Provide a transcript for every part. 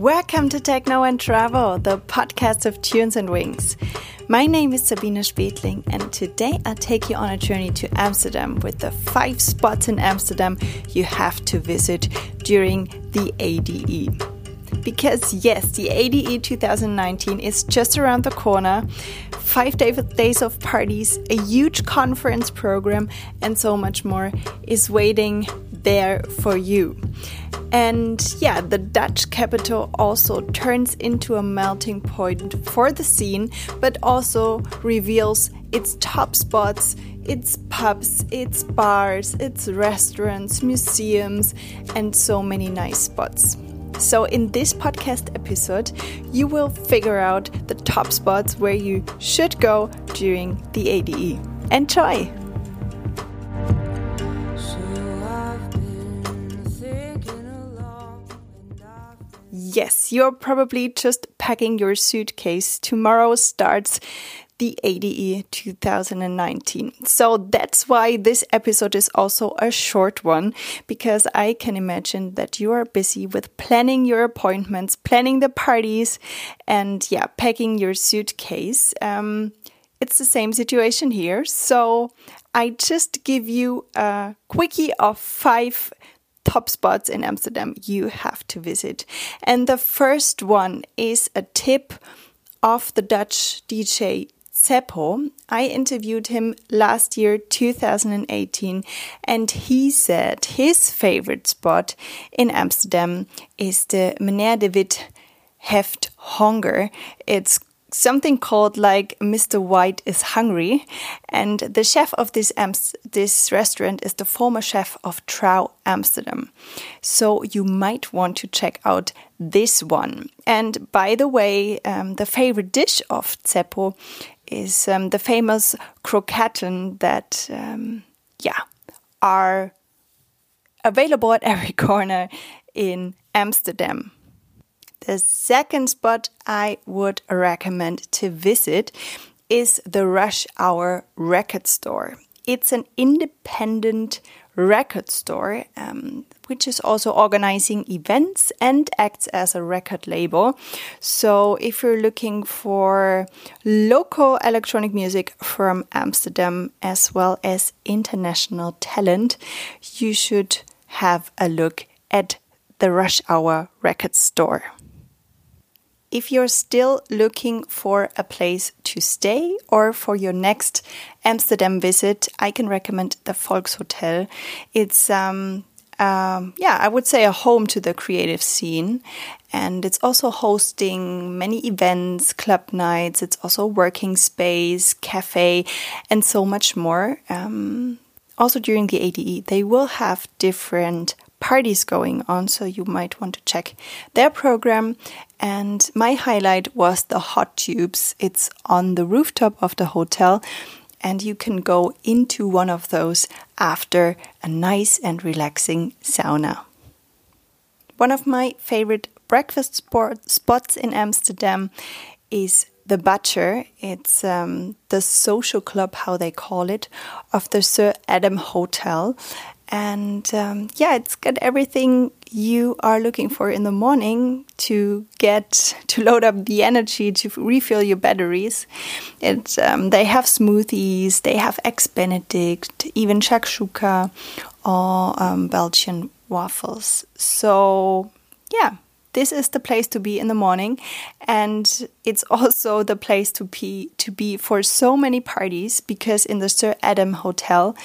Welcome to Techno and Travel, the podcast of Tunes and Wings. My name is Sabine Spetling, and today I'll take you on a journey to Amsterdam with the five spots in Amsterdam you have to visit during the ADE. Because, yes, the ADE 2019 is just around the corner. Five day days of parties, a huge conference program, and so much more is waiting there for you. And yeah, the Dutch capital also turns into a melting point for the scene, but also reveals its top spots, its pubs, its bars, its restaurants, museums, and so many nice spots. So, in this podcast episode, you will figure out the top spots where you should go during the ADE. Enjoy! Yes, you're probably just packing your suitcase. Tomorrow starts the ADE 2019. So that's why this episode is also a short one, because I can imagine that you are busy with planning your appointments, planning the parties, and yeah, packing your suitcase. Um, it's the same situation here. So I just give you a quickie of five top spots in Amsterdam you have to visit. And the first one is a tip of the Dutch DJ Zeppo. I interviewed him last year, 2018, and he said his favorite spot in Amsterdam is the Meneer de Wit Heeft Honger. It's something called like Mr. White is hungry, and the chef of this this restaurant is the former chef of Trouw Amsterdam. So you might want to check out this one. And by the way, um, the favorite dish of Zeppo is um, the famous croquetten that, um, yeah, are available at every corner in Amsterdam. The second spot I would recommend to visit is the Rush Hour Record Store. It's an independent record store, um, which is also organizing events and acts as a record label. So, if you're looking for local electronic music from Amsterdam as well as international talent, you should have a look at the Rush Hour Record Store. If you're still looking for a place to stay or for your next Amsterdam visit, I can recommend the Volkshotel. It's um, um, yeah, I would say a home to the creative scene. And it's also hosting many events, club nights, it's also working space, cafe, and so much more. Um, also during the ADE, they will have different parties going on, so you might want to check their program. And my highlight was the hot tubes. It's on the rooftop of the hotel, and you can go into one of those after a nice and relaxing sauna. One of my favorite breakfast sport spots in Amsterdam is the Butcher. It's um, the social club, how they call it, of the Sir Adam Hotel. And um, yeah, it's got everything you are looking for in the morning to get to load up the energy to refill your batteries. It's um, they have smoothies, they have eggs Benedict, even shakshuka or um, Belgian waffles. So yeah, this is the place to be in the morning, and it's also the place to be to be for so many parties because in the Sir Adam Hotel,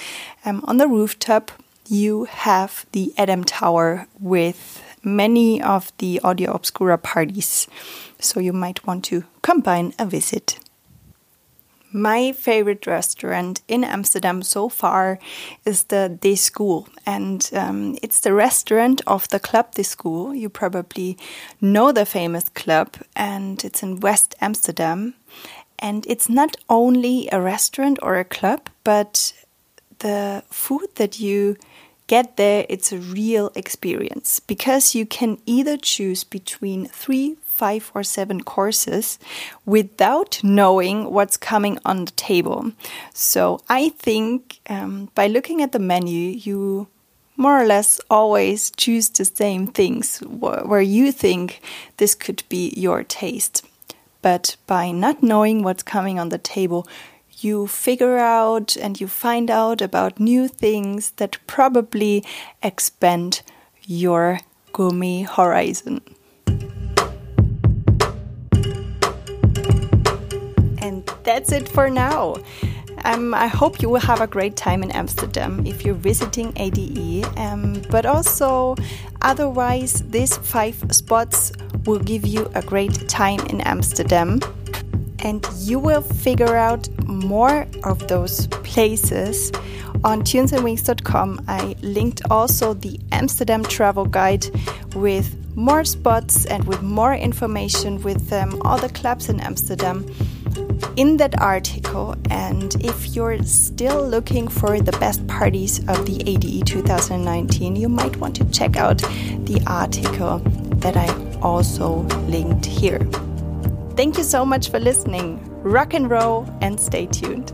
um, on the rooftop you have the Adam Tower with many of the Audio Obscura parties, so you might want to combine a visit. My favorite restaurant in Amsterdam so far is the De School, and um, it's the restaurant of the Club De School. You probably know the famous club, and it's in West Amsterdam. And it's not only a restaurant or a club, but the food that you get there, it's a real experience because you can either choose between three, five, or seven courses without knowing what's coming on the table. So I think um, by looking at the menu, you more or less always choose the same things where you think this could be your taste. But by not knowing what's coming on the table, you figure out and you find out about new things that probably expand your gummy horizon. And that's it for now. Um, I hope you will have a great time in Amsterdam if you're visiting ADE. Um, but also, otherwise, these five spots will give you a great time in Amsterdam. And you will figure out more of those places on tunesandwings.com. I linked also the Amsterdam travel guide with more spots and with more information with um, all the clubs in Amsterdam in that article. And if you're still looking for the best parties of the ADE 2019, you might want to check out the article that I also linked here. Thank you so much for listening. Rock and roll and stay tuned.